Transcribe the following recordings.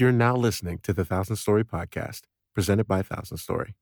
You're now listening to the Thousand Story Podcast, presented by Thousand Story.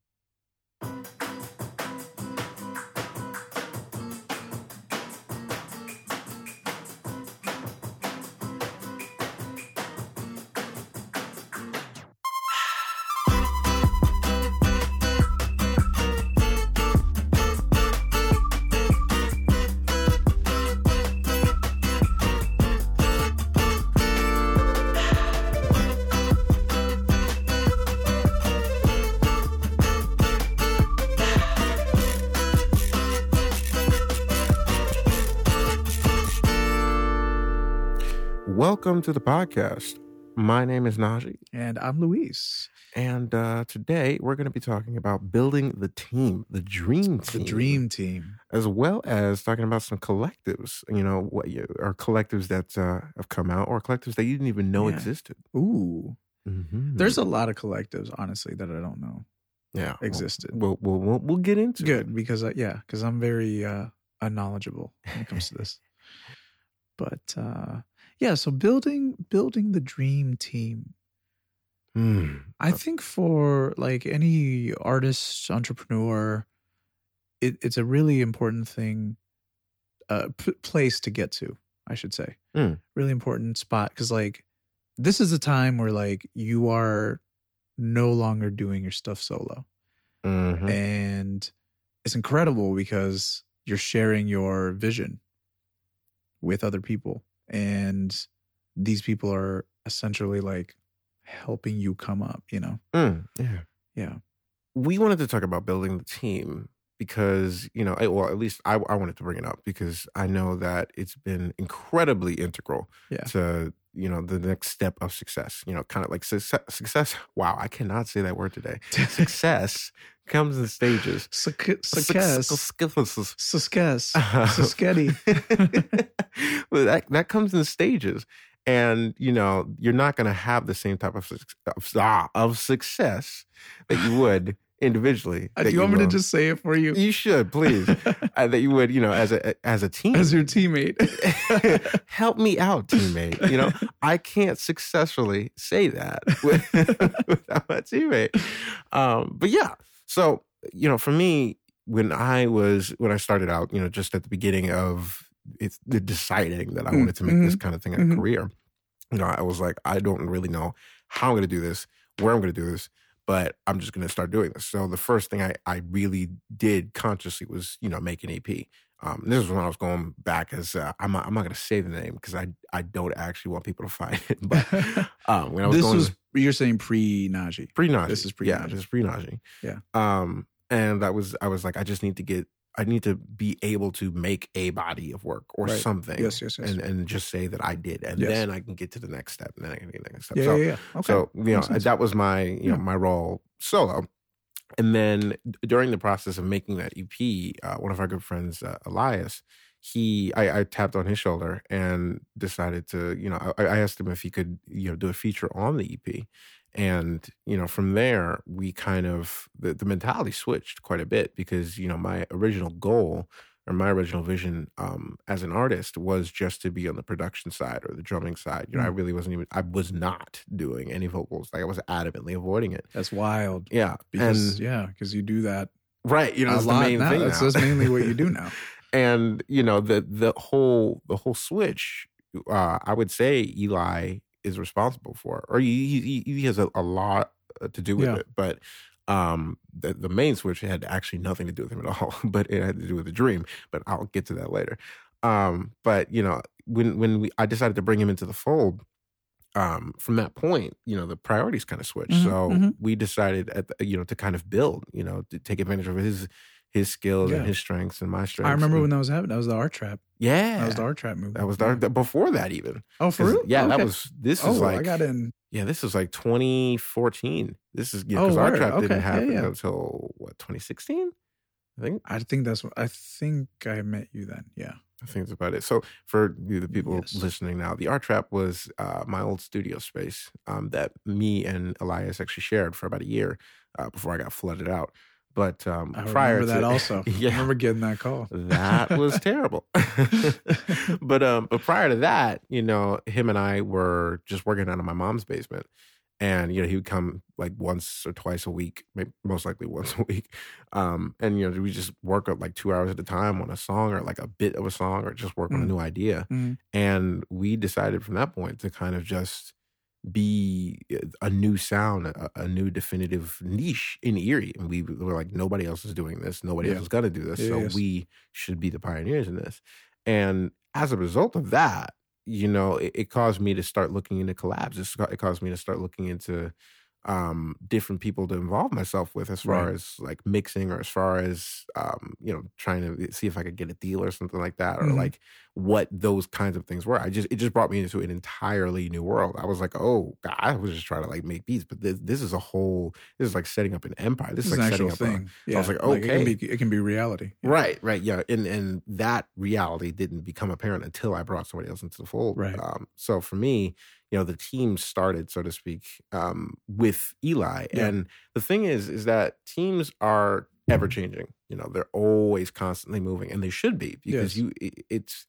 To the podcast. My name is Najee, And I'm Luis. and uh, today we're going to be talking about building the team, the dream The team, dream team. as well as talking about some collectives. You know, what you, or collectives that uh, have come out, or collectives that you didn't even know Yeah. existed. Ooh. Mm-hmm. There's a lot of collectives, honestly, that I don't know yeah existed. We'll we'll we'll, we'll get into it. Good, because, I, yeah, because I'm very uh, unknowledgeable when it comes to this. But uh, yeah, so building building the dream team. Mm. I think for like any artist, entrepreneur, it, it's a really important thing, uh, p- place to get to. I should say, Mm. really important spot because like this is a time where like you are no longer doing your stuff solo, Mhm. and it's incredible because you're sharing your vision with other people, and these people are essentially like helping you come up. You know, Mm. Yeah. yeah. we wanted to talk about building the team because you know I, well at least I, I wanted to bring it up because i know that it's been incredibly integral Yeah. to you know the next step of success you know kind of like success, success wow i cannot say that word today success comes in stages Success. Success. Success. Well, that that comes in stages, and you know you're not going to have the same type of of, ah, of success that you would individually. Uh, Do you want me to just say it for you? You should please uh, that you would you know as a as a team. As your teammate. Help me out, teammate. You know, I can't successfully say that with- without my teammate. Um, but yeah, so you know, for me, when I was when I started out, you know, just at the beginning of it's the deciding that I Mm, wanted to make this mhm, kind of thing a mhm. career, you know, I was like, I don't really know how I'm going to do this, where I'm going to do this, but I'm just going to start doing this. So the first thing I, I really did consciously was, you know, make an EP. Um, this is when I was going back as uh, I'm not, I'm not going to say the name because I I don't actually want people to find it. But um, when I was this going was, you're saying pre Najee. pre Najee, this is pre-Najee. this is pre Najee. Yeah. Um, and I was I was like I just need to get I need to be able to make a body of work or Right. something. Yes, yes, yes. And and just say that I did, and Yes. then I can get to the next step, and then I can get to the next step. Yeah, so yeah, yeah. Okay. so you know sense. that was my you know my role solo, and then during the process of making that EP, uh, one of our good friends, uh, Elias, he I, I tapped on his shoulder and decided to you know I, I asked him if he could you know do a feature on the EP, and you know from there we kind of the, the mentality switched quite a bit because you know my original goal or my original vision um, as an artist was just to be on the production side or the drumming side. You know, I Mm. really wasn't even. I was not doing any vocals. Like I was adamantly avoiding it. That's wild. Yeah, Because and yeah, because you do that right, you know, that's the main now. thing. That's, now. that's mainly what you do now. and you know the the whole the whole switch. Uh, I would say Eli is responsible for, or he he, he has a, a lot uh, to do with Yeah. it, but. Um, the, the main switch had actually nothing to do with him at all, but it had to do with the dream. But I'll get to that later. Um, but you know, when when we I decided to bring him into the fold, um, from that point, you know, the priorities kind of switched. Mhm, so mhm. we decided at the, you know to kind of build, you know, to take advantage of his his skills Yeah. and his strengths and my strengths. I remember and- when that was happening. That was the art trap. yeah, That was the art trap movie. that was the, Yeah. before that even. Oh, for real? Yeah, that was this Oh, is like I got in. yeah, this was like 2014. This is yeah, Oh, because Art word. Trap Okay. didn't happen yeah. until what 2016. I think I think that's what I think I met you then. Yeah. I think that's about it. So for you, the people Yes. listening now, the Art Trap was uh, my old studio space um, that me and Elias actually shared for about a year uh, before I got flooded out. But um, I prior to that also. yeah, I remember getting that call. that was terrible. but um, but prior to that, you know, him and I were just working out of my mom's basement, and you know he would come like once or twice a week, maybe most likely once a week, um, and you know we just work up like two hours at a time on a song or like a bit of a song or just work on a Mm. new idea, Mhm. and we decided from that point to kind of just be uh, a new sound, a, a new definitive niche in Erie, and we were like nobody else is doing this, nobody Yeah. else is gonna do this, Yeah, so yes. we should be the pioneers in this, and as a result of that you know, it, it caused me to start looking into collabs. It's, it caused me to start looking into um, different people to involve myself with as far Right. as like mixing or as far as, um, you know, trying to see if I could get a deal or something like that or Mhm. like what those kinds of things were. I just, it just brought me into an entirely new world. I was like, oh, God, I was just trying to like make beats, but this, this is a whole, this is like setting up an empire. This, This is like an setting actual up a, thing. I Yeah. was like, it can okay. be it can be reality. Yeah. Right, right, yeah, and and that reality didn't become apparent until I brought somebody else into the fold. Right. Um, so for me, you know, the team started, so to speak, um, with Eli, Yeah. and the thing is, is that teams are ever changing. You know, they're always constantly moving, and they should be because Yes. you, it, it's.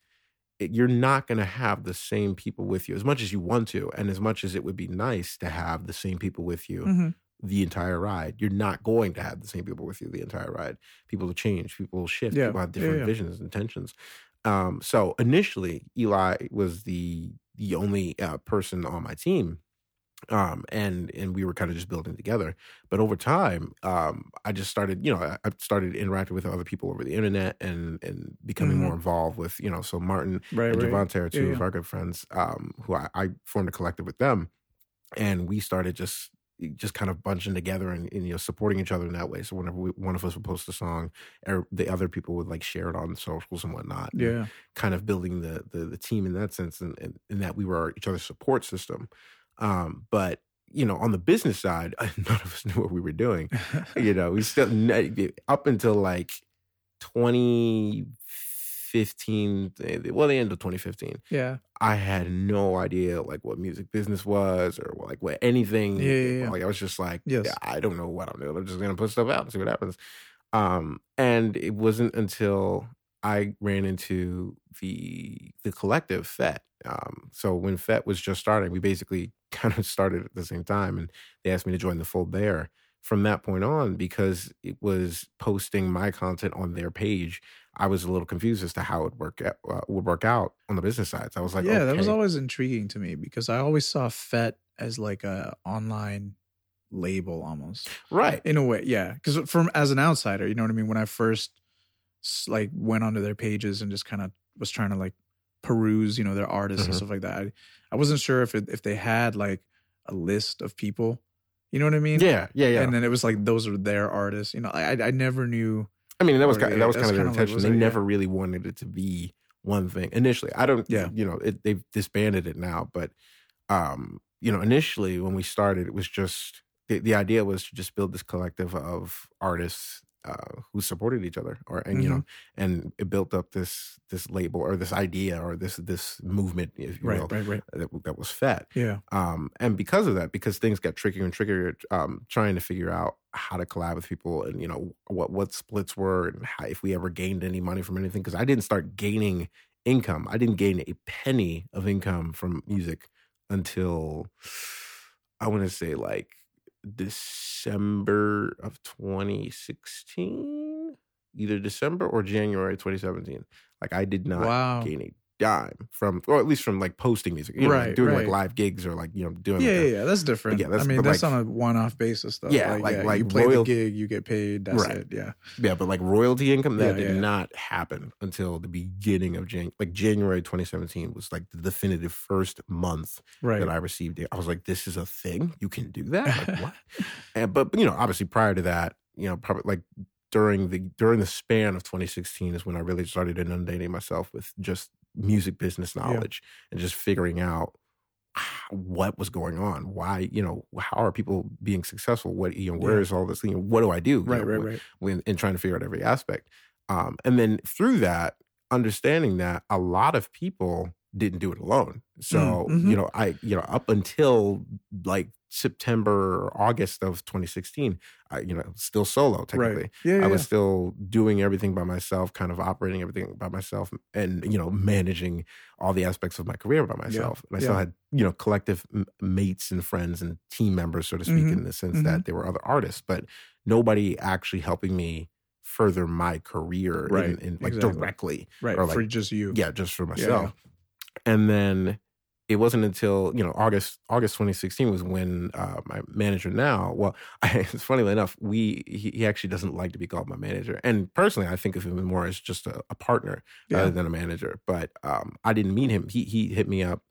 It, you're not going to have the same people with you as much as you want to, and as much as it would be nice to have the same people with you Mhm. the entire ride. You're not going to have the same people with you the entire ride. People will change, people will shift, Yeah. people have different yeah. visions and intentions. Um, so initially, Eli was the the only uh, person on my team, um, and and we were kind of just building together. But over time, um, I just started, you know, I, I started interacting with other people over the internet and and becoming Mhm. more involved with, you know, so Martin Right. and right. Javante are two Yeah, of yeah. our good friends um, who I, I formed a collective with them, and we started just just kind of bunching together and, and you know supporting each other in that way. So whenever we, one of us would post a song, er, the other people would like share it on socials and whatnot. and Yeah. kind of building the the, the team in that sense, and, and, and that we were each other's support system. Um, but you know, on the business side, none of us knew what we were doing you know, we still up until like 2015, eh, well, the end of 2015. yeah. I had no idea like what music business was or like what anything. Yeah, yeah, yeah. Like I was just like, Yes. yeah, I don't know what I'm doing. I'm just gonna put stuff out and see what happens. Um, and it wasn't until I ran into the the collective FET. Um, so when FET was just starting, we basically kind of started at the same time, and they asked me to join the fold there. From that point on, because it was posting my content on their page, I was a little confused as to how it work out, uh, would work out on the business side. So I was like, yeah, that was always intriguing to me because I always saw FET as like a online label almost right. in a way. Yeah, because from as an outsider, you know what I mean. When I first like went onto their pages and just kind of was trying to like peruse, you know, their artists Mhm. and stuff like that. I, I wasn't sure if it, if they had like a list of people. You know what I mean? Yeah, yeah, yeah. And then it was like those are their artists. You know, I I never knew. I mean, that was kind that was kind of their intention. they never really wanted it to be one thing initially. I don't, Yeah. you know, it, they've disbanded it now, but um, you know, initially when we started, it was just the, the idea was to just build this collective of artists uh, who supported each other, or and you know, Mm-hmm. and it built up this this label or this idea or this this movement, if you Right, will, right, right. that, that was FET Yeah, Um, and because of that, because things got trickier and trickier, um, trying to figure out how to collab with people and you know what what splits were and how, if we ever gained any money from anything. Because I didn't start gaining income. I didn't gain a penny of income from music until I want to say like December of 2016, either December or January 2017. Like I did not wow. gain a dime from, or at least from like posting music, you know, like Right, doing like live gigs or like you know doing Yeah, like yeah, a- yeah, that's different. yeah, that's- I mean, that's like- on a one-off basis, though. Yeah, like- like you play royal- the gig, you get paid. That's Right. it. Yeah, yeah, but like royalty income that Yeah, did yeah. not happen until the beginning of Jan, like January 2017 was like the definitive first month right. that I received it. I was like, this is a thing you can do that. Like what? Eh, and but you know, obviously prior to that, you know, probably like during the during the span of 2016 is when I really started inundating myself with just music business knowledge and just figuring out what was going on why you know how are people being successful what you know where Yeah. is all this you know what do i do You right, know, right, what- right. when and trying to figure out every aspect. Um, and then through that, understanding that a lot of people didn't do it alone. So Mm, mhm. you know, I you know up until like September or August of 2016, I, you know, still solo technically. Right. Yeah, yeah. I was still doing everything by myself, kind of operating everything by myself, and you know, managing all the aspects of my career by myself. And I still yeah. had you know collective m- mates and friends and team members, so to speak, Mhm, in the sense mhm. that there were other artists, but nobody actually helping me further my career Right, in, in like exactly. directly right. or for just you. yeah just for yeah. myself and then it wasn't until you know august august 2016 was when uh, my manager now well it's funnily enough we he, he actually doesn't like to be called my manager. And personally i think of him more as just a, a partner Yeah. rather than a manager. But um, i didn't meet him. He he hit me up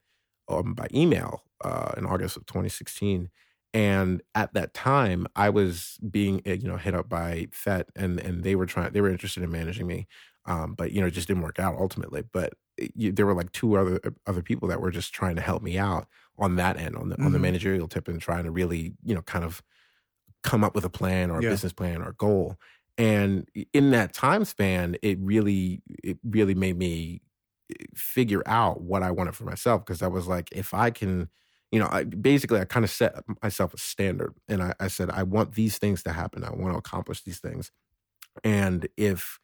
um, by email uh, in august of 2016 and at that time i was being uh, you know hit up by fet and and they were trying they were interested in managing me. Um, but you know it just didn't work out ultimately. But you, there were like two other other people that were just trying to help me out on that end on the on the Mhm. managerial tip and trying to really you know kind of come up with a plan or a Yeah. business plan or a goal and in that time span it really it really made me eh, figure out what i wanted for myself because i was like if i can you know I, basically i kind of set myself a standard and I, I said i want these things to happen i want to accomplish these things and if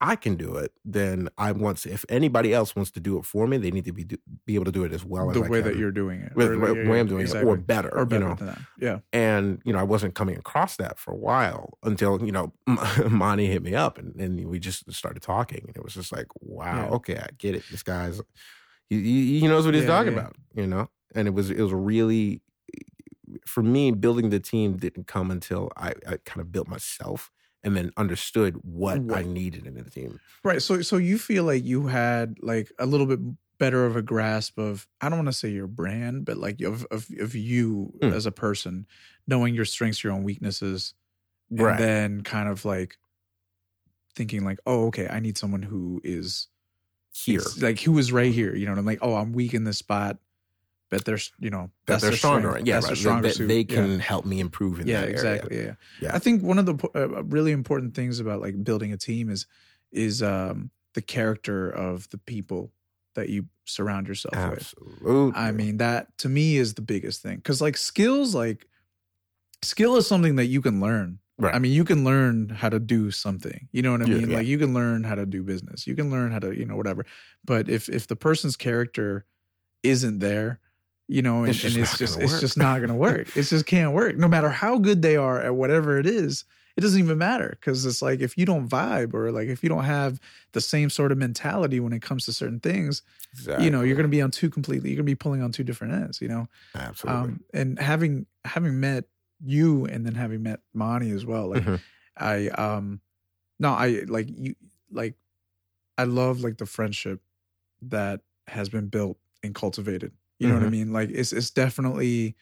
I can do it, then I want to, if anybody else wants to do it for me, they need to be do, be able to do it as well the as I way that you're doing it. with Or, the way I'm doing it, or better, or better you know. than that. Yeah. And you know, I wasn't coming across that for a while until you know, Monty hit me up, and, and we just started talking, and it was just like, wow, Yeah. okay, I get it. This guy's he, he he knows what he's Yeah, talking yeah. about, you know. And it was it was really for me building the team didn't come until I, I kind of built myself and then understood what I needed in the team. Right. So so you feel like you had like a little bit better of a grasp of I don't want to say your brand, but like of of of you Mm. as a person, knowing your strengths, your own weaknesses, and Right. then kind of like thinking like, oh, okay, I need someone who is Here, like who is right here. You know, and I'm like, oh, I'm weak in this spot, but there's you know that they're stronger. strength. Yeah, that's right. their That- stronger that suit. they Yeah. can help me improve in yeah that area. exactly yeah. Yeah. i think one of the uh, really important things about like building a team is is um the character of the people that you surround yourself with Absolutely. i mean that to me is the biggest thing because like skills like skill is something that you can learn right. i mean you can learn how to do something you know what i Yeah, mean yeah. like you can learn how to do business you can learn how to you know whatever but if if the person's character isn't there you know and It's and just it's just it's just not gonna work it just can't work no matter how good they are at whatever it is it doesn't even matter because it's like if you don't vibe or like if you don't have the same sort of mentality when it comes to certain things exactly. you know you're gonna be on two completely you're gonna be pulling on two different ends you know absolutely. um, and having having met you and then having met Monty as well, like Mhm. I um no, I like you like I love like the friendship that has been built and cultivated. You know what I Mhm. mean? Like it's it's definitely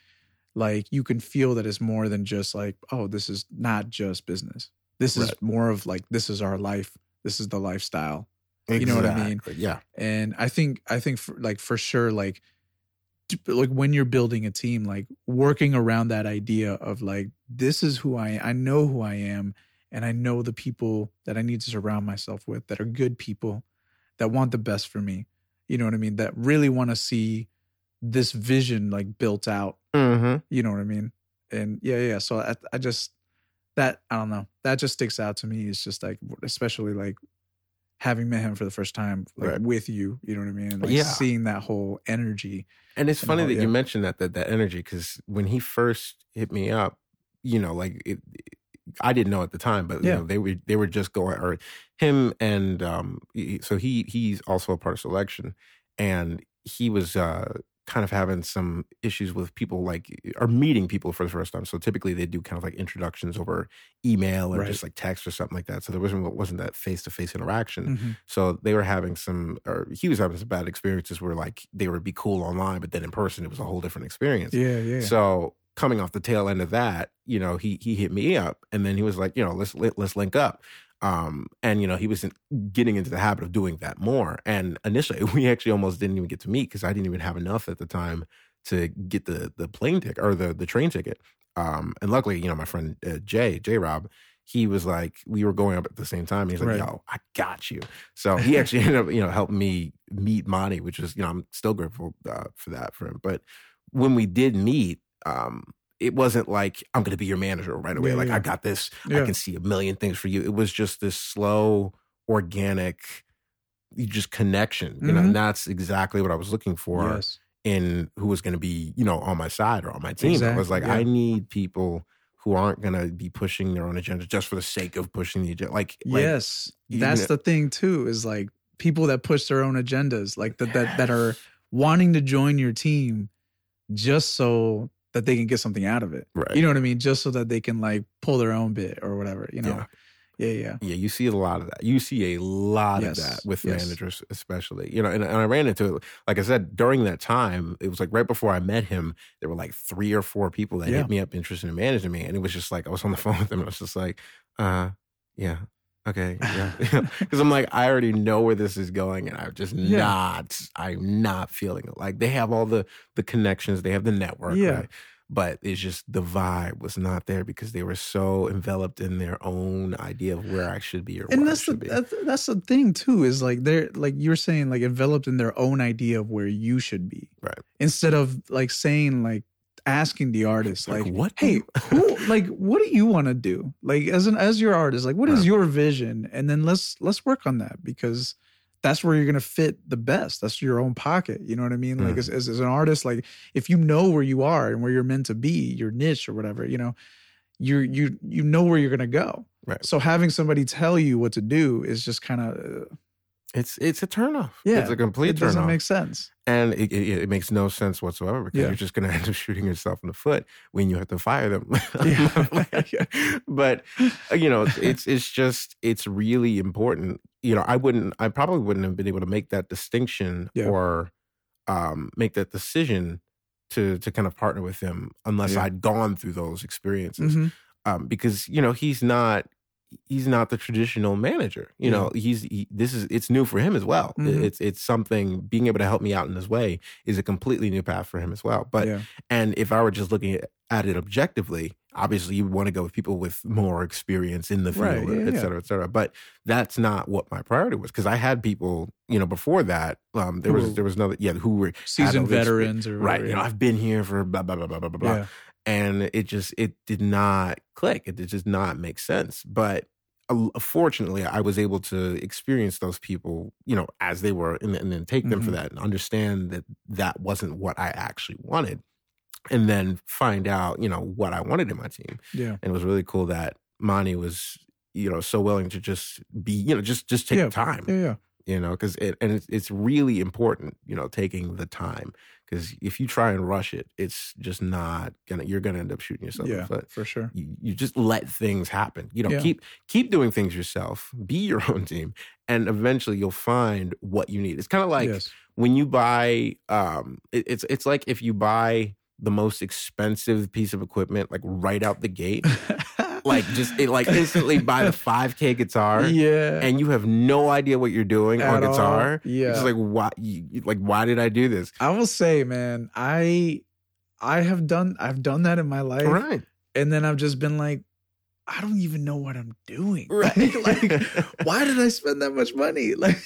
like you can feel that it's more than just like, oh, this is not just business. This is more of like this is our life. This is the lifestyle you know what I mean? Yeah. and i think i think for, like for sure like like when you're building a team like working around that idea of like this is who i i know who i am and i know the people that i need to surround myself with that are good people that want the best for me you know what i mean that really want to see this vision like built out Mm-hmm. you know what i mean and yeah yeah so i, I just that i don't know that just sticks out to me it's just like especially like having met him for the first time like Right. with you you know what i mean like Yeah. seeing that whole energy And it's And funny that yeah. you mentioned that that that energy because when he first hit me up, you know, like it, I didn't know at the time, but you Yeah. know, they were they were just going or him and um, he- so he he's also a part of selection, and he was uh kind of having some issues with people like or meeting people for the first time. So typically they do kind of like introductions over email or Right. just like text or something like that. So there wasn't wasn't that face to face interaction. Mhm. So they were having some, or he was having some bad experiences where like they would be cool online, but then in person it was a whole different experience. yeah yeah So coming off the tail end of that, you know, he he hit me up and then he was like, you know, let's let, let's link up. Um, and you know, he was in, getting into the habit of doing that more. And initially, we actually almost didn't even get to meet because I didn't even have enough at the time to get the the plane ticket or the the train ticket. Um, and luckily, you know, my friend uh, Jay J Rob, he was like, we were going up at the same time. He's like, Right. yo, I got you. So he actually ended up, you know, helping me meet Monty, which is, you know, I'm still grateful uh, for that for him. But when we did meet, um, it wasn't like I'm going to be your manager right away. Yeah, like yeah. I got this. I can see a million things for you. It was just this slow, organic, you just connection. You know, Mhm. and that's exactly what I was looking for yes. in who was going to be, you know, on my side or on my team. I was like, yeah. I need people who aren't going to be pushing their own agenda just for the sake of pushing the agenda. Like, like yes. you That's know- the thing too, is like people that push their own agendas, like that that that are wanting to join your team just so that they can get something out of it. right. You know what I mean? Just so that they can like pull their own bit or whatever. You know? Yeah. Yeah, yeah. Yeah, you see a lot of that. You see a lot Yes, of that with yes. managers, especially. You know, and, and I ran into it. Like I said, during that time, it was like right before I met him, there were like three or four people that Yeah. hit me up interested in managing me, and it was just like I was on the phone with them. And I was just like, uh, yeah, okay, yeah, because I'm like I already know where this is going, and I'm just Yeah. not. I'm not feeling it. Like they have all the the connections, they have the network, Yeah. right? But it's just the vibe was not there because they were so enveloped in their own idea of where I should be or and where I that's the be. that's, that's the thing too is like they're like you're saying like enveloped in their own idea of where you should be Right. instead of like saying like asking the artist Like, like, what hey who like what do you want to do? Like as an as your artist like what is your vision? And then let's let's work on that because that's where you're gonna fit the best. That's your own pocket. You know what i mean? Like Mhm. as, as, as an artist like if you know where you are and where you're meant to be your niche or whatever you know you you you know where you're gonna go. Right. so having somebody tell you what to do is just kind of uh, It's it's a turnoff. Yeah, it's a complete turnoff. it doesn't turnoff, make sense and it, it, it makes no sense whatsoever because Yeah. you're just going to end up shooting yourself in the foot when you have to fire them. But you know, it's it's just it's really important. You know, I wouldn't, I probably wouldn't have been able to make that distinction Yeah. or um, make that decision to to kind of partner with him unless Yeah. I'd gone through those experiences. Mhm. um, because you know he's not he's not the traditional manager. You know, he's he, this is it's new for him as well. Mhm. It's it's something being able to help me out in this way is a completely new path for him as well. But yeah and if I were just looking at, at it objectively, obviously you want to go with people with more experience in the field, Right, yeah, et cetera, et cetera. But that's not what my priority was because I had people, you know, before that. Um, there Who was there was another yeah who were seasoned all the expe- veterans or right. whatever, You know. I've been here for blah blah blah blah blah blah. blah yeah and it just it did not click. It did just not make sense. But uh, fortunately i was able to experience those people you know as they were and, and then take them for Mhm. that and understand that that wasn't what i actually wanted and then find out you know what i wanted in my team. Yeah. And it was really cool that Monty was you know so willing to just be you know just just take Yeah. time yeah yeah. you know because it and it's, it's really important you know taking the time because if you try and rush it it's just not gonna you're gonna end up shooting yourself yeah the for sure. You, you just let things happen. You know Yeah. keep keep doing things yourself. Be your own team and eventually you'll find what you need. It's kind of like yes. when you buy um it, it's it's like if you buy the most expensive piece of equipment like right out the gate like just it like instantly buy the 5k guitar yeah and you have no idea what you're doing on At all. guitar. yeah It's like why like why did I do this? I will say, man, I I have done I've done that in my life, Right. and then I've just been like, I don't even know what I'm doing. Right. like, why did I spend that much money? Like,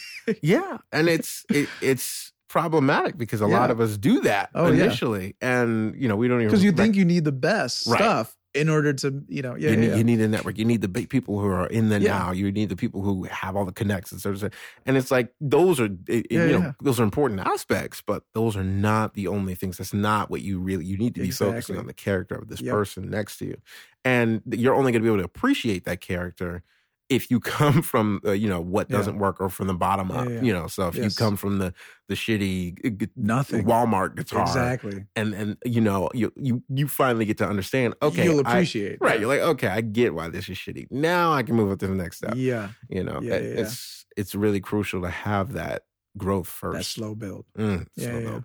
yeah. And it's it, it's problematic because a lot of us do that Oh, yeah. initially. And you know, we don't even because you rec- think you need the best Right. stuff in order to, you know, yeah, you, yeah, need, yeah. you need a network. You need the big people who are in the Yeah. now. You need the people who have all the connections. So to say. And it's like those are it- you know those are important aspects, but those are not the only things. That's not what you really you need to be focusing on the character of this Yep. person next to you, and you're only going to be able to appreciate that character if you come from uh, you know what doesn't work or from the bottom up. yeah. You know, so if Yes. you come from the the shitty nothing. Walmart guitar, Exactly. and and you know you you you finally get to understand. Okay, you'll I- appreciate. Right. yeah. You're like, okay, I get why this is shitty. Now I can move up to the next step. yeah, You know, Yeah, It- yeah, yeah. it's it's really crucial to have that growth first. that slow build. Mm, Yeah, slow yeah. build.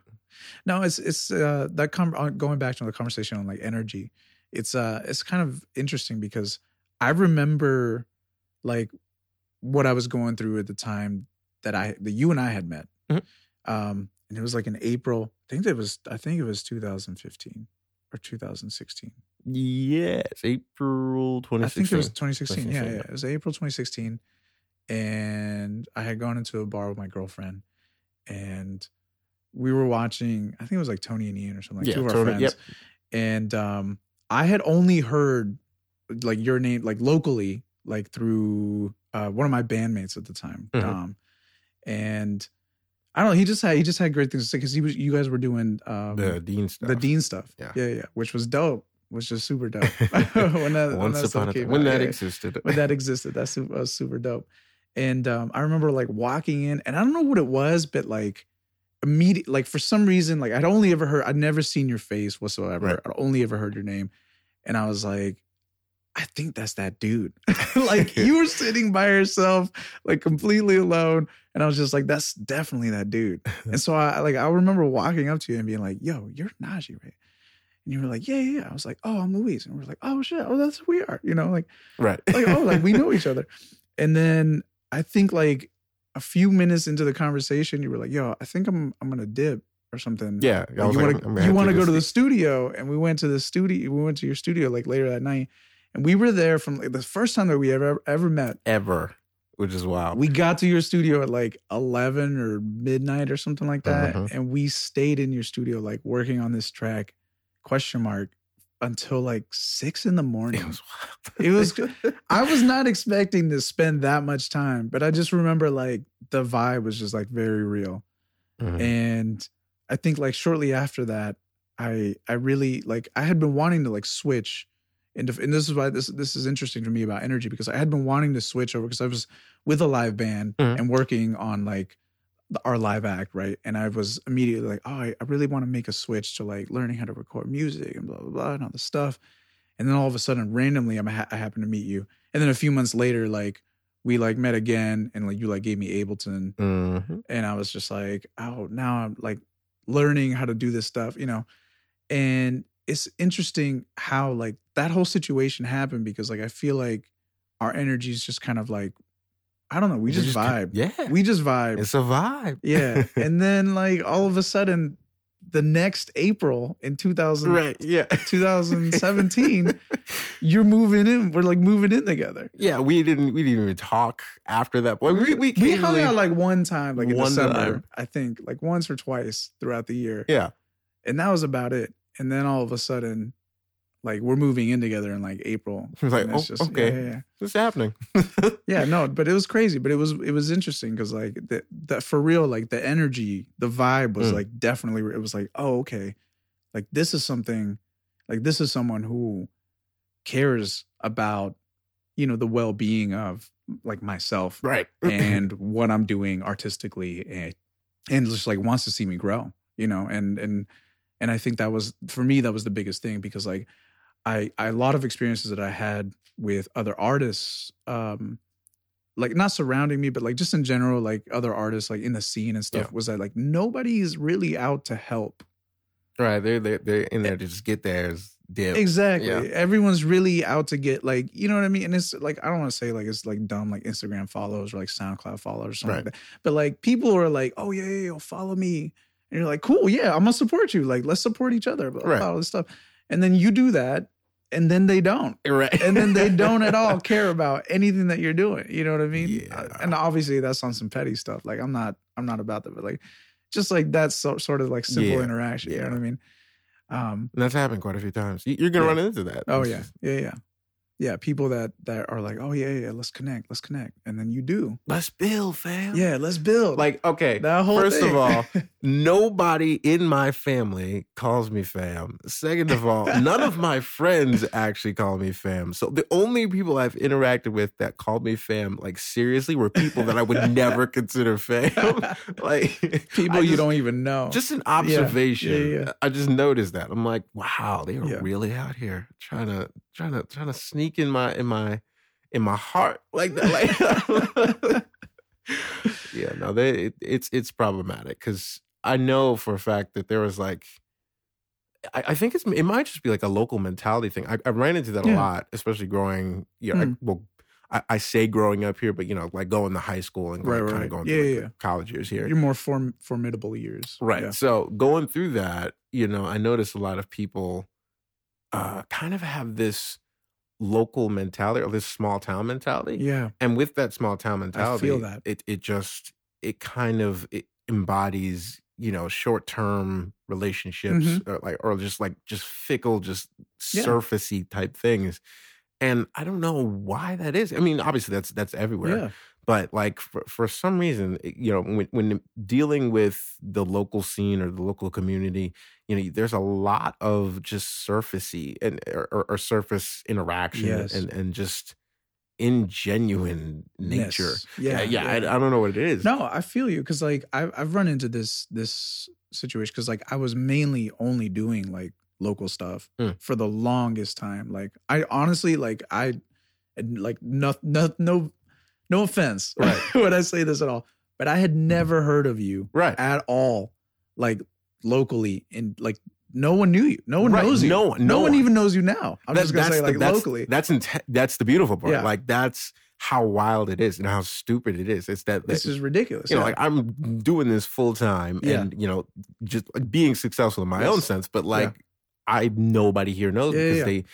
No, it's it's uh that com- uh, going back to the conversation on like energy. It's uh it's kind of interesting because I remember like what I was going through at the time that I that you and I had met. Mhm. Um and it was like in April. I think it was I think it was 2015 or 2016. Yes, April 2016. I think it was 2016. Yeah, 2016, yeah. It was April 2016. And I had gone into a bar with my girlfriend and we were watching, I think it was like Tony and Ian or something, like Yeah, two of our Tony- friends. yep. And um, I had only heard like your name like locally, like through uh, one of my bandmates at the time, Mhm. Dom, and I don't know. He just had he just had great things to say because he was you guys were doing um, the dean stuff. the dean stuff. Yeah. yeah, yeah, which was dope. Which was super dope when that when Once that upon a time, when out. that Yeah, existed. when that existed. That's super, was super dope. And um, I remember like walking in, and I don't know what it was, but like immediate, like for some reason, like I'd only ever heard, I'd never seen your face whatsoever. Right. I'd only ever heard your name, and I was like, I think that's that dude. like you were sitting by yourself, like completely alone, and I was just like, that's definitely that dude. And so I like I remember walking up to you and being like, "Yo, you're Najee, right?" And you were like, "Yeah, yeah." yeah." I was like, "Oh, I'm Luis," and we are like, "Oh shit, oh that's who we are," you know, like right. like oh like we know each other and then i think like a few minutes into the conversation you were like yo i think i'm i'm gonna dip or something Yeah. Like, you like, wanna, you want to go to the studio and we went to the studio we went to your studio like later that night and we were there from like, the first time that we ever ever met ever, which is wild. we got to your studio at like 11 or midnight or something like that Mhm. and we stayed in your studio like working on this track question mark until like six in the morning it was wild. It was- I was not expecting to spend that much time, but I just remember like the vibe was just like very real. Mhm. And I think like shortly after that, I I really like I had been wanting to like switch into and this is why this this is interesting to me about energy because I had been wanting to switch over because I was with a live band Mhm. and working on like the, our live act, right? And I was immediately like, oh, I, I really want to make a switch to like learning how to record music and blah blah blah and all this stuff. And then all of a sudden, randomly, I'm ha- I happen to meet you. And then a few months later, like we like met again, and like you like gave me Ableton, Mhm. and I was just like, oh, now I'm like learning how to do this stuff, you know. And it's interesting how like that whole situation happened because like I feel like our energy is just kind of like I don't know, we It just vibe, Yeah. we just vibe, it's a vibe. yeah. And then like all of a sudden, the next April in 2000, right. Yeah. 2017, you're moving in. We're like moving in together. Yeah, we didn't we didn't even talk after that point. We we, We hung out like one time, like in December, time. I think, like once or twice throughout the year. Yeah. And that was about it. And then all of a sudden, like we're moving in together in like April. It was like, oh, okay. Yeah, yeah, What's happening? yeah. Yeah, no, but it was crazy. But it was it was interesting because like that that for real, like the energy, the vibe was Mm. like definitely. It was like, oh, okay, like this is something, like this is someone who cares about, you know, the well being of like myself right. and what I'm doing artistically and and just like wants to see me grow, you know, and and and I think that was for me that was the biggest thing because like I I a lot of experiences that I had with other artists um like not surrounding me but like just in general like other artists like in the scene and stuff Yeah. was that like nobody's really out to help. right. They're they're they're in there to just get theirs dip. Exactly. Yeah. Everyone's really out to get like, you know what I mean? And it's like I don't want to say like it's like dumb like Instagram follows or like SoundCloud follows or something Right. like that. But like people are like, oh yeah, yeah, yeah, follow me. And you're like, cool, yeah, I'm gonna support you. Like, let's support each other, blah, Right. all this stuff. And then you do that, and then they don't. Right. And then they don't at all care about anything that you're doing. You know what I mean? Yeah. And obviously that's on some petty stuff. Like I'm not, I'm not about that, but like just like that's so, sort of like simple Yeah. interaction. You know what I mean? Um, And that's happened quite a few times. You- You're gonna Yeah. run into that. Oh It's yeah, just, yeah, yeah, yeah. People that that are like, oh yeah, yeah, let's connect, let's connect, and then you do. Let's build, fam. Yeah, let's build. Like, okay. that whole. First thing. of all, nobody in my family calls me fam. Second of all, none of my friends actually call me fam. So the only people I've interacted with that called me fam, like seriously, were people that I would never consider fam. like people I you don't even know. Just an observation. yeah, yeah. I just noticed that. I'm like, wow, they are really out here trying to trying to trying to sneak in my in my in my heart like that. Like, yeah, no, they it, it's it's problematic because I know for a fact that there was like. I, I think it's it might just be like a local mentality thing. I, I ran into that a lot, especially growing. You know, I, Mm. well, I, say growing up here, but you know, like going to high school and like, right, kind of going Yeah, through like, yeah, yeah. college years here. Your more form, formidable years. Right. Yeah. So going through that, you know, I noticed a lot of people uh kind of have this local mentality or this small town mentality. Yeah. And with that small town mentality, I feel that. it it just it kind of it embodies you know short term relationships or like or just like just fickle just Mm-hmm. Yeah. surfacey type things and i don't know why that is i mean obviously that's that's everywhere Yeah. But like for, for some reason you know when, when dealing with the local scene or the local community you know there's a lot of just surfacey and or, or- surface interaction Yes. and and just ingenuine nature Yes. Yeah. yeah, I, I don't know what it is No, I feel you because like I've I've run into this this situation because like I was mainly only doing like local stuff Mm. for the longest time. Like I honestly like I like no no no no offense Right. when I say this at all, but I had mm-hmm. never heard of you right at all, like locally and like no one knew you. No one Right. knows you. No one- no, no one one. even knows you now. I'm That- just gonna say the- like that's, locally. That's inte- that's the beautiful part. Yeah. Like that's how wild it is and how stupid it is. It's that, This is ridiculous. you know, yeah. like I'm doing this full time Yeah. and you know, just being successful in my own sense, but like I nobody here knows because they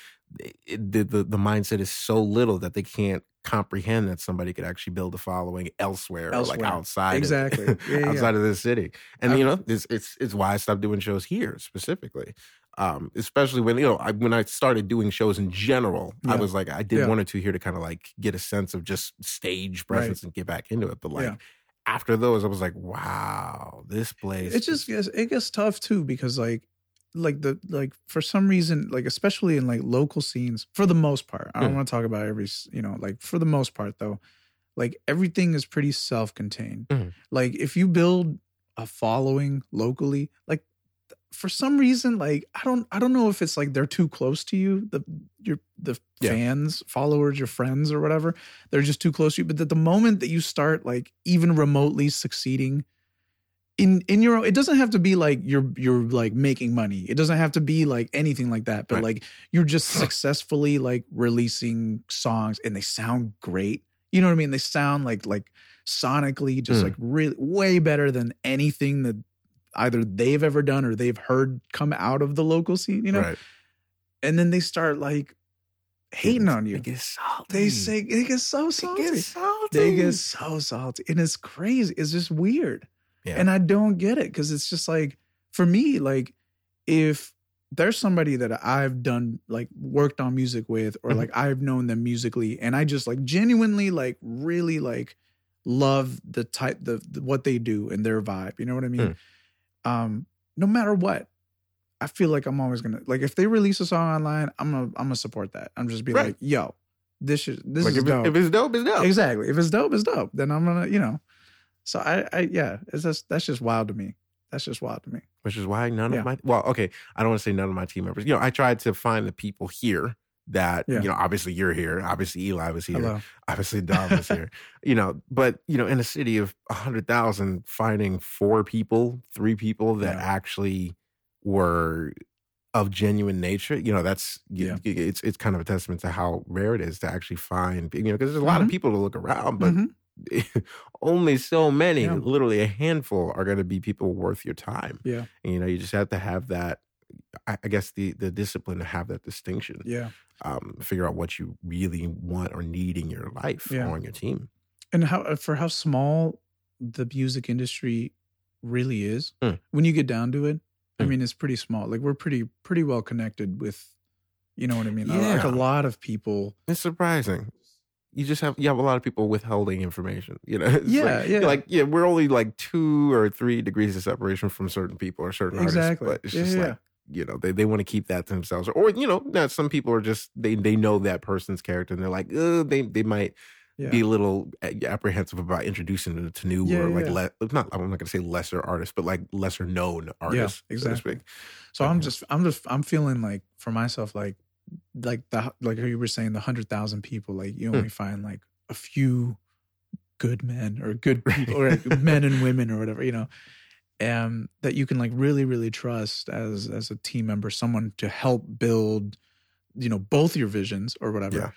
it, the, the the mindset is so little that they can't comprehend that somebody could actually build a following elsewhere, or like outside Exactly. of, Yeah, yeah, outside of the city. And I- you know, it's it's it's why I stopped doing shows here specifically. Um, especially when you know I, when I started doing shows in general, I was like I did Yeah. one or two here to kind of like get a sense of just stage presence and get back into it. But like Yeah. after those, I was like, wow, this place. it just gets it gets tough too because like like the like for some reason like especially in like local scenes for the most part i don't Mm. want to talk about every you know like for the most part though like everything is pretty self-contained Mhm. like if you build a following locally like for some reason like i don't i don't know if it's like they're too close to you the your the Yeah. fans followers your friends or whatever they're just too close to you but at the moment that you start like even remotely succeeding in in your own it doesn't have to be like you're you're like making money. It doesn't have to be like anything like that but Right. like you're just successfully like releasing songs and they sound great. You know what i mean? They sound like like sonically just Mm. like really way better than anything that either they've ever done or they've heard come out of the local scene you know? Right. and then they start like hating on you. They get salty. they say they get so They salty get salty. they get so salty. And it's crazy. It's just weird Yeah. and i don't get it because it's just like for me like if there's somebody that i've done like worked on music with or Mhm. like i've known them musically and i just like genuinely like really like love the type the, the what they do and their vibe you know what i mean um no matter what i feel like i'm always gonna like if they release a song online i'm gonna i'm gonna support that i'm just be Right. like yo this is this like is if, dope It, if it's dope, it's dope. Exactly. If it's dope, it's dope. Then I'm gonna, you know. So I, I yeah, it's just that's just wild to me. That's just wild to me. which is why none Yeah. of my well okay i don't want to say none of my team members you know i tried to find the people here that Yeah. you know obviously you're here obviously eli was here Hello. obviously dom was here you know but you know in a city of 100000 finding four people three people that Yeah. actually were of genuine nature you know that's Yeah. it's it's kind of a testament to how rare it is to actually find you know because there's a lot of Mhm. people to look around but Mhm. only so many Yeah. literally a handful are going to be people worth your time Yeah. and, you know, you just have to have that. I, I guess the the discipline to have that distinction. Yeah. Um, figure out what you really want or need in your life Yeah. or on your team. And how uh, for how small the music industry really is, Mm. when you get down to it, I Mm. mean it's pretty small. Like we're pretty pretty well connected with you know what I mean? Like a lot of people. It's surprising. You just have you have a lot of people withholding information. You know, It's Yeah, like, yeah. Like yeah, we're only like two or three degrees of separation from certain people or certain Exactly. artists, but it's Yeah, just yeah. like you know they, they want to keep that to themselves, or you know, now some people are just they they know that person's character and they're like, uh, they they might Yeah. be a little apprehensive about introducing them to new Yeah, or like yeah. le- not I'm not gonna say lesser artists, but like lesser known artists, so to exactly. speak. So I'm just I'm just I'm feeling like for myself like like the like you were saying the hundred thousand people like you Hmm. only find like a few good men or good people or like men and women or whatever you know um that you can like really really trust as as a team member someone to help build you know both your visions or whatever.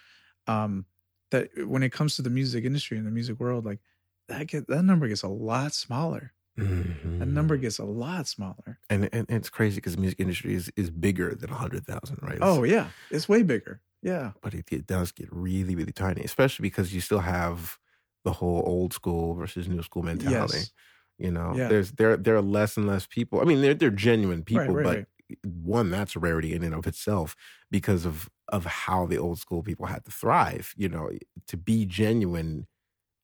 Um that when it comes to the music industry and the music world like that get that number gets a lot smaller that Mhm. number gets a lot smaller and, and it's crazy because the music industry is is bigger than a hundred thousand, right? It's- oh yeah it's way bigger yeah but it, it does get really really tiny, especially because you still have the whole old school versus new school mentality. Yes. You know, Yeah. there's there there are less and less people. I mean, they're they're genuine people, right, but right. one that's a rarity in and of itself because of of how the old school people had to thrive. You know, to be genuine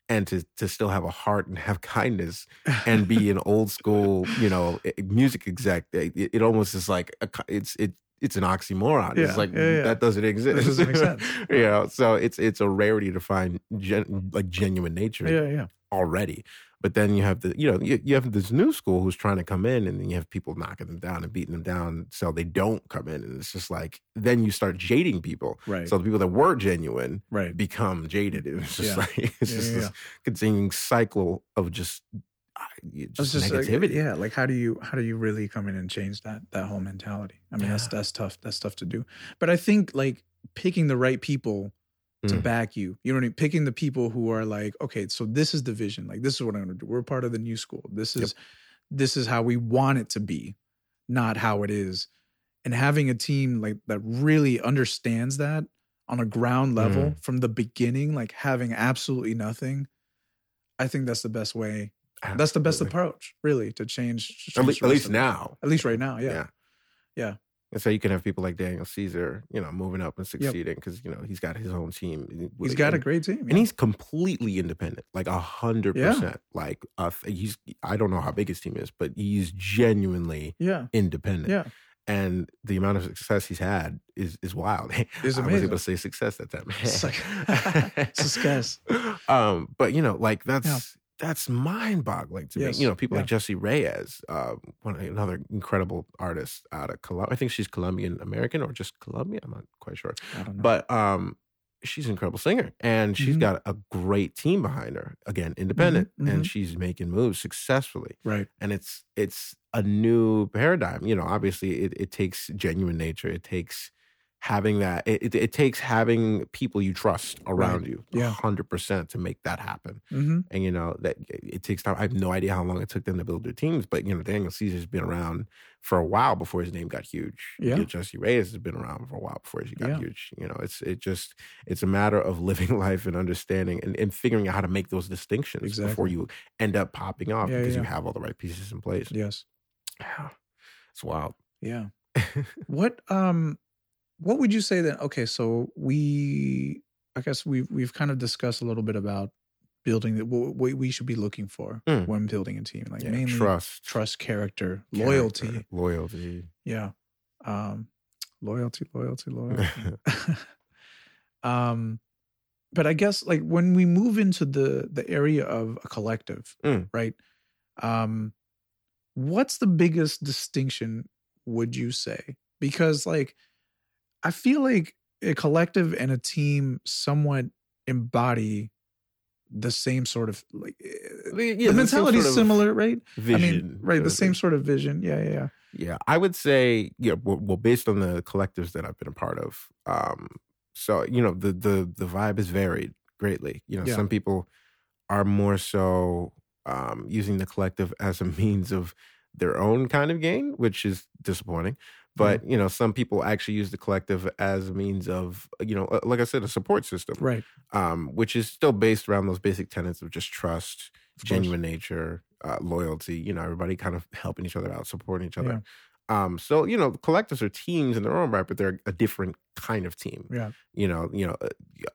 and to to still have a heart and have kindness and be an old school, you know, music exec. It, it almost is like a, it's it it's an oxymoron. Yeah, it's like yeah, yeah. that doesn't exist. doesn't sense. you know, so it's it's a rarity to find gen, like genuine nature yeah, yeah. already. But then you have the, you know, you, you have this new school who's trying to come in, and then you have people knocking them down and beating them down, so they don't come in, and it's just like then you start jading people. Right. So the people that were genuine right. become jaded. It's just Yeah. like it's Yeah, just yeah, this continuing cycle of just just, like, negativity. yeah, like how do you how do you really come in and change that that whole mentality? I mean, that's that's tough. That's tough to do. But I think like picking the right people to Mm. back you. You know what I mean? Picking the people who are like, okay, so this is the vision. Like this is what I'm gonna do. We're part of the new school. This is this is how we want it to be, not how it is. And having a team like that really understands that on a ground level Mm. from the beginning, like having absolutely nothing, I think that's the best way. That's the best approach, really, to change. At, le- at least now. At least right now, yeah. Yeah. Yeah. And so you can have people like Daniel Caesar, you know, moving up and succeeding because you know he's got his own team. He's got a great team. and he's completely independent, like a hundred percent. Like uh, he's, I don't know how big his team is, but he's genuinely yeah, independent. yeah. And the amount of success he's had is is wild. It's I was amazing. able to say success at that. Like- Success. Um, but you know, like that's Yeah. That's mind boggling to Yes. me. You know, people Yeah. like Jessie Reyez, uh, one another incredible artist out of Colombia. I think she's Colombian American or just Colombia. I'm not quite sure. I don't know. But um, she's an incredible singer, and she's Mhm. got a great team behind her. Again, independent, mhm. and she's making moves successfully. right, And it's it's a new paradigm. You know, obviously, it, it takes genuine nature. It takes having that. It, it, it takes having people you trust around you, Yeah. hundred percent, to make that happen. hmm And you know that it takes time. I have no idea how long it took them to build their teams, but you know Daniel Caesar's been around for a while before his name got huge. Yeah. You know, Jessie Reyez has been around for a while before he got Yeah. huge. You know, it's it just it's a matter of living life and understanding and, and figuring out how to make those distinctions before you end up popping off Yeah, because you have all the right pieces in place. yes, Yeah, it's wild. yeah. what um, what would you say then? Okay, so we, I guess we've we've kind of discussed a little bit about building that what we, we should be looking for Mm. when building a team, like Yeah, mainly trust, trust, character, character, loyalty. loyalty. Yeah. Um loyalty, loyalty, loyalty. um but I guess like when we move into the the area of a collective, Mm. right? Um what's the biggest distinction would you say? Because like I feel like a collective and a team somewhat embody the same sort of like eh, Yeah, the mentality sort of similar, right? Vision, I mean, right, the same sort of vision. Yeah, yeah, yeah. Yeah, I would say, yeah, well, well, based on the collectives that I've been a part of, um, so you know, the the the vibe is varied greatly. You know, Yeah. some people are more so um, using the collective as a means of their own kind of gain, which is disappointing. But you know, some people actually use the collective as a means of, you know, uh, like I said, a support system, Right. um, which is still based around those basic tenets of just trust, Of genuine nature, uh, loyalty. You know, everybody kind of helping each other out, supporting each other. Um, so you know, collectives are teams in their own right, but they're a different kind of team. Yeah. You know, you know,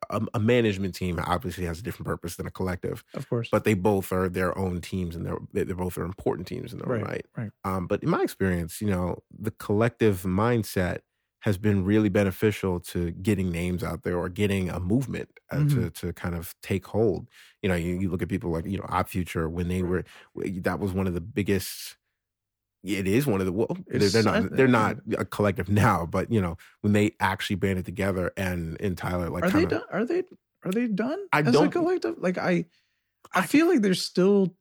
a, a management team obviously has a different purpose than a collective, Of course. but they both are their own teams, and they're they both are important teams in their own Right, right. right. Um, but in my experience, you know, the collective mindset has been really beneficial to getting names out there or getting a movement uh, Mm-hmm. to to kind of take hold. You know, you, you look at people like you know Odd Future when they were that was one of the biggest. It is one of the well, they're, they're not they're not a collective now, but you know when they actually banded together and in Tyler like are they done? Are they are they done? I as a don't- collective. Like I, I I- feel like there's still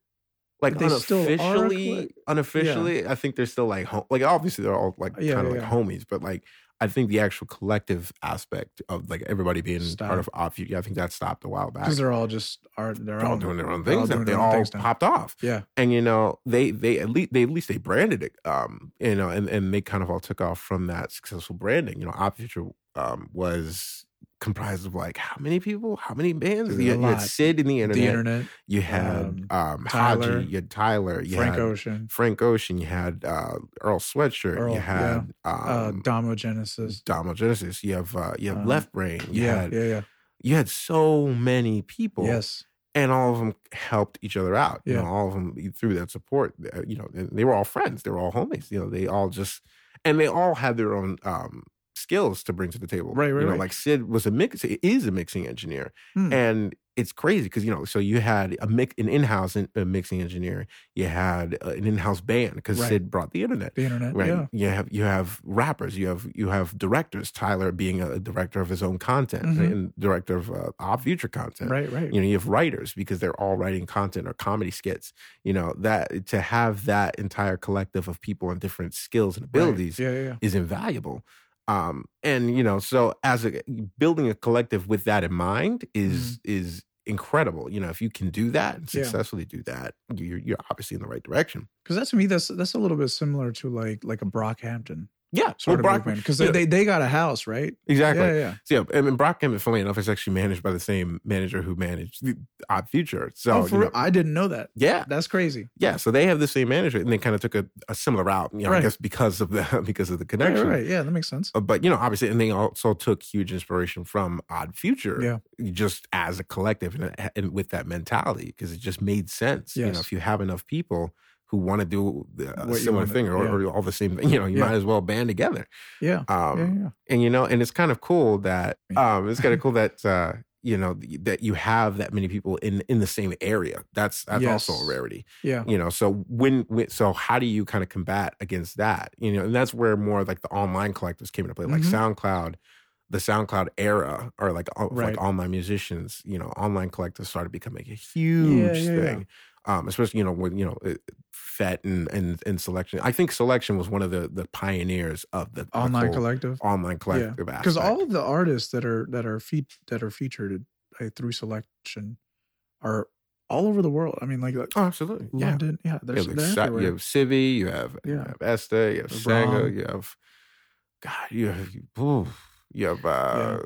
like they still a unofficially, collect- unofficially, I think they're still like home, like obviously they're all like Yeah, kind of yeah, like yeah. homies, but like I think the actual collective aspect of like everybody being part of Future, I think that stopped a while back. because they're all just are they're They're all all doing their own they're all things. now. They all things popped off, Yeah. and you know they they at least they at least they branded it, um, you know, and and they kind of all took off from that successful branding. You know, Odd Future um was comprised of like how many people, how many bands? You, had- you had. Syd in the internet. the internet, You had um, Tyler, Hodgy. You had Tyler. You Frank had Ocean, Frank Ocean. You had uh, Earl Sweatshirt. Earl, you had uh, um, Domo Genesis. Domo Genesis. You have uh, you have Um, Left Brain. You Yeah, had yeah, yeah. you had so many people. Yes. and all of them helped each other out. You Yeah. know, all of them through that support. uh, You know, they were all friends. They were all homies. You know, they all just and they all had their own um, skills to bring to the table. Right, right, You know, right. like Syd was a mix. Is a mixing engineer, Hmm. and it's crazy because you know. So you had a mix, an in-house in, a mixing engineer. You had uh, an in-house band because Right. Syd brought the internet. The internet. Right. Yeah. You have you have rappers. You have you have directors. Tyler being a director of his own content Mhm. and director of uh, Future content Right, right. you know you have writers because they're all writing content or comedy skits you know that to have that entire collective of people and different skills and Right. abilities Yeah, yeah, yeah. is invaluable um and you know so as a building a collective with that in mind is is incredible you know if you can do that and Mm-hmm. Yeah. successfully do that you're, you're obviously in the right direction Because that to me, that's that's a little bit similar to like like a Brockhampton yeah sort of Brock- because yeah, they, they got a house, right? exactly Yeah, yeah. So, yeah, I mean, Brockhampton, funny enough, is actually managed by the same manager who managed Odd Future. So, oh, you know. I didn't know that. yeah, That's crazy. Yeah, so they have the same manager, and they kind of took a, a similar route. You know, I guess because of the because of the connection. right, right. Yeah, that makes sense. Uh, But you know, obviously, and they also took huge inspiration from Odd Future, Yeah. just as a collective and, and with that mentality, because it just made sense. You know, if you have enough people who want to do a What similar thing or, yeah. or all the same thing, you know, you Yeah. might as well band together. Yeah. Um, yeah, yeah. and you know, and it's kind of cool that um, it's kind of cool that uh, you know that you have that many people in in the same area. That's that's also a rarity Yeah. you know so when, when so how do you kind of combat against that you know and that's where more like the online collectors came into play like Mhm. soundcloud the soundcloud era or like Right. like online musicians you know online collectors started becoming a huge yeah, yeah. thing um especially you know when you know uh, FET and and and Soulection i think Soulection was one of the the pioneers of the, Online collective. online collective Because aspect. all of the artists that are that are fe- that are featured uh, through Soulection are all over the world. I mean, like, like oh absolutely London. Yeah, Yeah, there's like they're Sa- you have Civi, you have, you have Esther, you have you have God, you have ooh, you have uh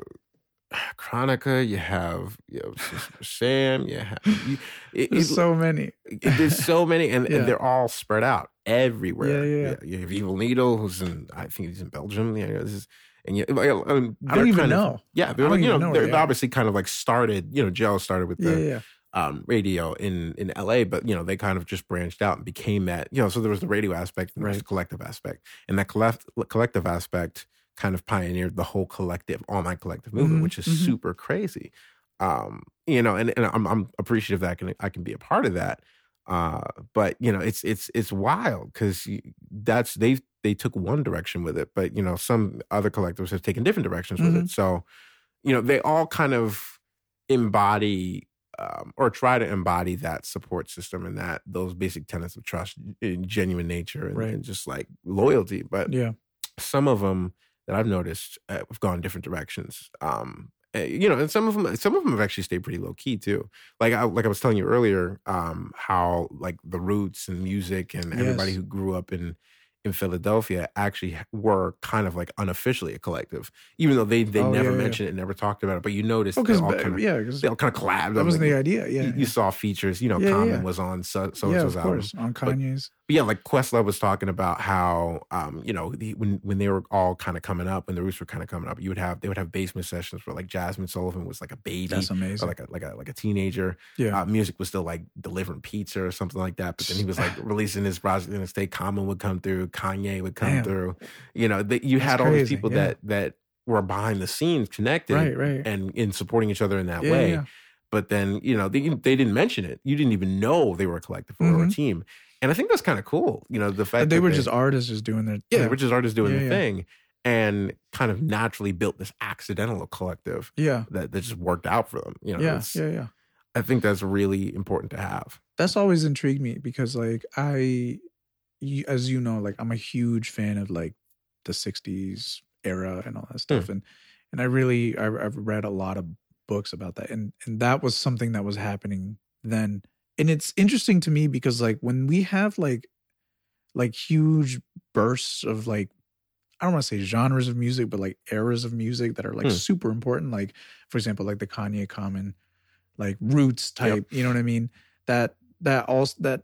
Chronica, you have you have Sister Sam, you have you, it, There's it- so many. it- there's so many, and, Yeah. and they're all spread out everywhere. Yeah, yeah. You have Evil Needle, who's in I think he's in Belgium. Yeah, this is. And yeah, well, um, I don't even kind of- know. yeah, they're like, you know, know they're where they are. obviously kind of like started. You know, Joe started with the yeah. um, radio in in LA, but you know they kind of just branched out and became that. You know, so there was the radio aspect and Right. the collective aspect, and that collect, collective aspect kind of pioneered the whole collective all my collective movement, Mhm, which is mhm. super crazy. Um, you know, and, and I'm I'm appreciative that I can I can be a part of that. Uh, but you know, it's it's it's wild because that's they they took one direction with it, but you know, some other collectives have taken different directions with Mm-hmm. it. So, you know, they all kind of embody um, or try to embody that support system and that those basic tenets of trust, in genuine nature, and, Right. and just like loyalty. But Yeah. some of them that I've noticed uh, have gone different directions. Um, uh, you know, and some of them, some of them have actually stayed pretty low key too. Like I, like I was telling you earlier, um, how like the roots and music and everybody who grew up in in Philadelphia actually were kind of like unofficially a collective, even though they they Oh, never yeah, yeah. mentioned it, never talked about it. But you noticed Oh, they all kind of yeah, they all kind of collabed. that was like, the idea. Yeah, you, you saw features, you know, Yeah, Common yeah. was on so so yeah, so's album. course on Kanye's. But yeah, like Questlove was talking about how, um, you know, the, when when they were all kind of coming up, when the Roots were kind of coming up, you would have they would have basement sessions where like Jazmine Sullivan was like a baby, That's or amazing. like a like a like a teenager. yeah, Uh, music was still like delivering pizza or something like that. But then he was like releasing his project in the state. Common would come through, Kanye would come Damn. through. You know, that you That's had all these people yeah. that that were behind the scenes connected, right, right. and in supporting each other in that yeah, way yeah. but then you know they they didn't mention it. You didn't even know they were a collective or a Mhm. team, and I think that's kind of cool. You know, the fact But they were just artists, just doing their yeah, they were just artists doing Yeah, the yeah. thing, and kind of naturally built this accidental collective yeah, that, that just worked out for them. You know, yeah, yeah, yeah. I think that's really important to have. That's always intrigued me because, like, I, you, as you know, like, I'm a huge fan of like the '60s era and all that hmm. stuff, and and I really, I, I've read a lot of books about that, and and that was something that was happening then, and it's interesting to me because, like, when we have like, like huge bursts of like I don't want to say genres of music, but like eras of music that are like Hmm. super important. Like, for example, like the Kanye Common, like roots type. You know what I mean? That that all that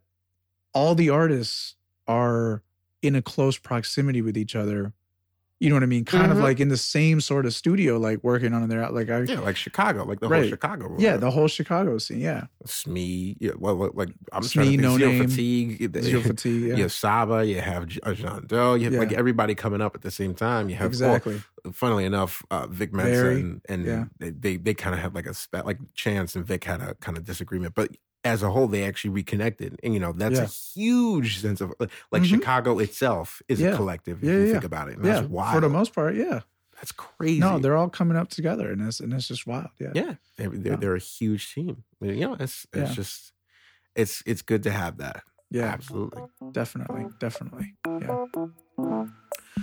all the artists are in a close proximity with each other. You know what I mean? Kind of Mhm. like in the same sort of studio, like working on their like I Yeah, like Chicago, like the whole Right. Chicago. yeah, the whole Chicago scene. Yeah, Smee. Yeah, well, like I'm Smee, trying to think. No Zero Name, fatigue. Zero Fatigue. Yeah, You have Saba, you have uh, Jean Deaux, you have like everybody coming up at the same time. You have, exactly. well, funnily enough, uh, Vic Mensa and, and yeah. they, they, they kind of had like a spat, like Chance and Vic had a kind of disagreement, but as a whole, they actually reconnected. And, you know, that's Yeah. a huge sense of like Mhm. Chicago itself is Yeah. a collective if Yeah, you think about it. And Yeah, that's wild. for the most part, yeah. that's crazy. No, they're all coming up together, and it's and it's just wild. Yeah, yeah, they're, they're, Yeah. they're a huge team. You know, it's, it's just, it's, it's good to have that. yeah, Absolutely. definitely, definitely. Yeah.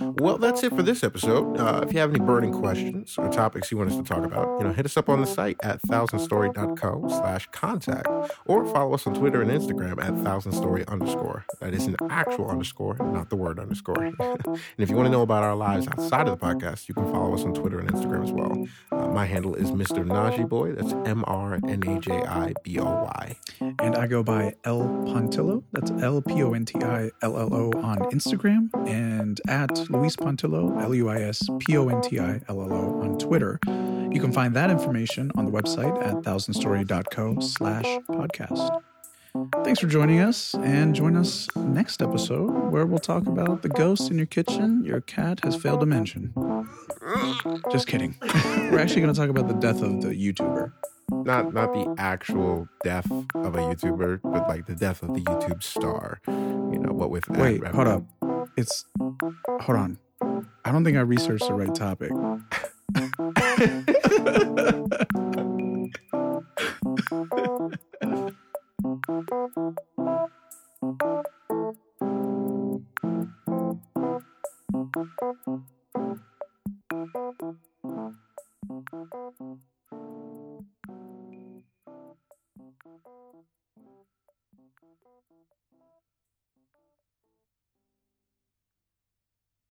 Well, that's it for this episode. Uh, if you have any burning questions or topics you want us to talk about, you know, hit us up on the site at thousandstory.co slash contact or follow us on Twitter and Instagram at thousandstory underscore. That is an actual underscore, not the word underscore. and if you want to know about our lives outside of the podcast, you can follow us on Twitter and Instagram as well. Uh, my handle is Mr. Najee Boy. That's M R N A J I B O Y. And I go by L Pontillo. That's L P O N T I L L O on Instagram and at Luis Pontillo, L U I S P O N T I L L O on Twitter. You can find that information on the website at thousandstory.co slash podcast. Thanks for joining us and join us next episode where we'll talk about the ghost in your kitchen your cat has failed to mention. Just kidding. We're actually going to talk about the death of the YouTuber. Not not the actual death of a YouTuber, but like the death of the YouTube star. You know, what with Wait, hold up it's hold on. I don't think I researched the right topic.